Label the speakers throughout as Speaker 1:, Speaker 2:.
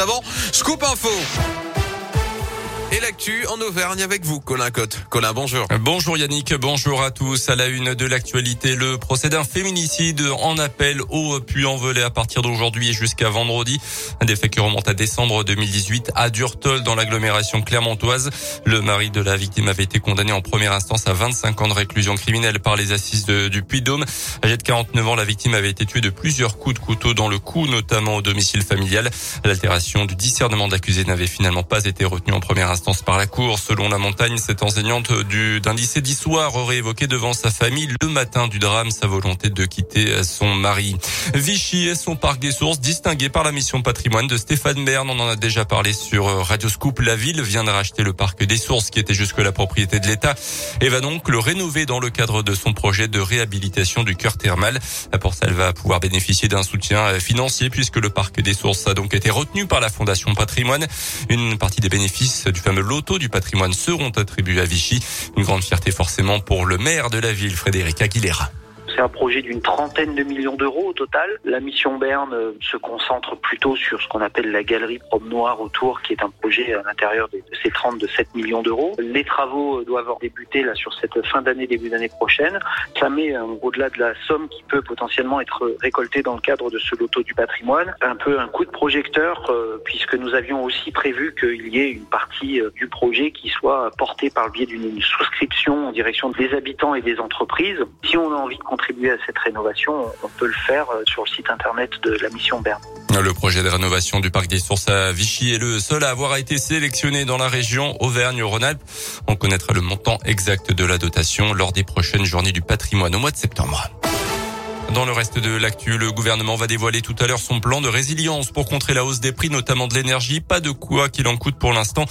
Speaker 1: juste avant, Scoop Info. Et l'actu en Auvergne avec vous, Colin Cotte. Colin, bonjour.
Speaker 2: Bonjour Yannick, bonjour à tous. À la une de l'actualité, le procès d'un féminicide en appel au Puy-en-Velay à partir d'aujourd'hui et jusqu'à vendredi. Des faits qui remontent à décembre 2018 à Durtol dans l'agglomération clermontoise. Le mari de la victime avait été condamné en première instance à 25 ans de réclusion criminelle par les assises du Puy-Dôme. Âgée de 49 ans, la victime avait été tuée de plusieurs coups de couteau dans le cou, notamment au domicile familial. L'altération du discernement d'accusé n'avait finalement pas été retenue en première instance par la cour. Selon la montagne, cette enseignante du, d'un lycée d'histoire aurait évoqué devant sa famille le matin du drame sa volonté de quitter son mari. Vichy est son parc des sources distingué par la mission patrimoine de Stéphane Bern. On en a déjà parlé sur Radio Scoop. La ville vient de racheter le parc des sources qui était jusque la propriété de l'État et va donc le rénover dans le cadre de son projet de réhabilitation du cœur thermal. Pour ça, elle va pouvoir bénéficier d'un soutien financier puisque le parc des sources a donc été retenu par la Fondation Patrimoine. Une partie des bénéfices du loto du patrimoine seront attribués à Vichy. Une grande fierté forcément pour le maire de la ville, Frédéric Aguilera.
Speaker 3: Un projet d'une trentaine de millions d'euros au total. La mission Berne euh, se concentre plutôt sur ce qu'on appelle la galerie Noire autour, qui est un projet à l'intérieur de ces 30 de 7 millions d'euros. Les travaux euh, doivent débuter là sur cette fin d'année, début d'année prochaine. Ça met euh, au-delà de la somme qui peut potentiellement être récoltée dans le cadre de ce loto du patrimoine, un peu un coup de projecteur, puisque nous avions aussi prévu qu'il y ait une partie du projet qui soit portée par le biais d'une souscription en direction des habitants et des entreprises. Si on a envie de contribuer à cette rénovation, on peut le faire euh, sur le site internet de la mission Berne.
Speaker 2: Le projet de rénovation du parc des sources à Vichy est le seul à avoir été sélectionné dans la région Auvergne-Rhône-Alpes. On connaîtra le montant exact de la dotation lors des prochaines journées du patrimoine au mois de septembre. Dans le reste de l'actu, le gouvernement va dévoiler tout à l'heure son plan de résilience pour contrer la hausse des prix, notamment de l'énergie. Pas de quoi qu'il en coûte pour l'instant,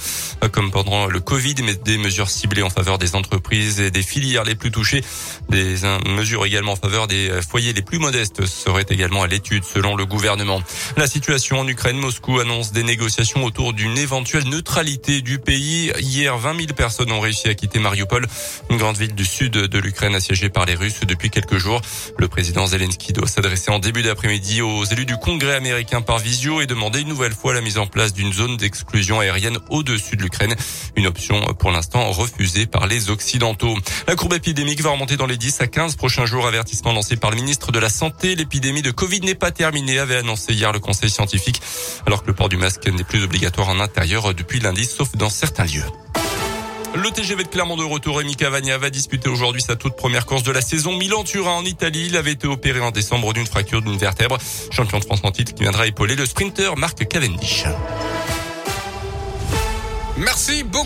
Speaker 2: comme pendant le Covid, mais des mesures ciblées en faveur des entreprises et des filières les plus touchées. Des mesures également en faveur des foyers les plus modestes seraient également à l'étude, selon le gouvernement. La situation en Ukraine, Moscou annonce des négociations autour d'une éventuelle neutralité du pays. Hier, 20 000 personnes ont réussi à quitter Mariupol, une grande ville du sud de l'Ukraine assiégée par les Russes depuis quelques jours. Le président Zelensky doit s'adresser en début d'après-midi aux élus du Congrès américain par visio et demander une nouvelle fois la mise en place d'une zone d'exclusion aérienne au-dessus de l'Ukraine. Une option pour l'instant refusée par les Occidentaux. La courbe épidémique va remonter dans les 10 à 15 prochains jours. Avertissement lancé par le ministre de la Santé. L'épidémie de Covid n'est pas terminée, avait annoncé hier le conseil scientifique, alors que le port du masque n'est plus obligatoire en intérieur depuis lundi, sauf dans certains lieux. Le TGV de Clermont de retour, Rémi Cavagna va disputer aujourd'hui sa toute première course de la saison. Milan-Turin en Italie. Il avait été opéré en décembre d'une fracture d'une vertèbre. Champion de France en titre qui viendra épauler le sprinter Marc Cavendish.
Speaker 1: Merci beaucoup.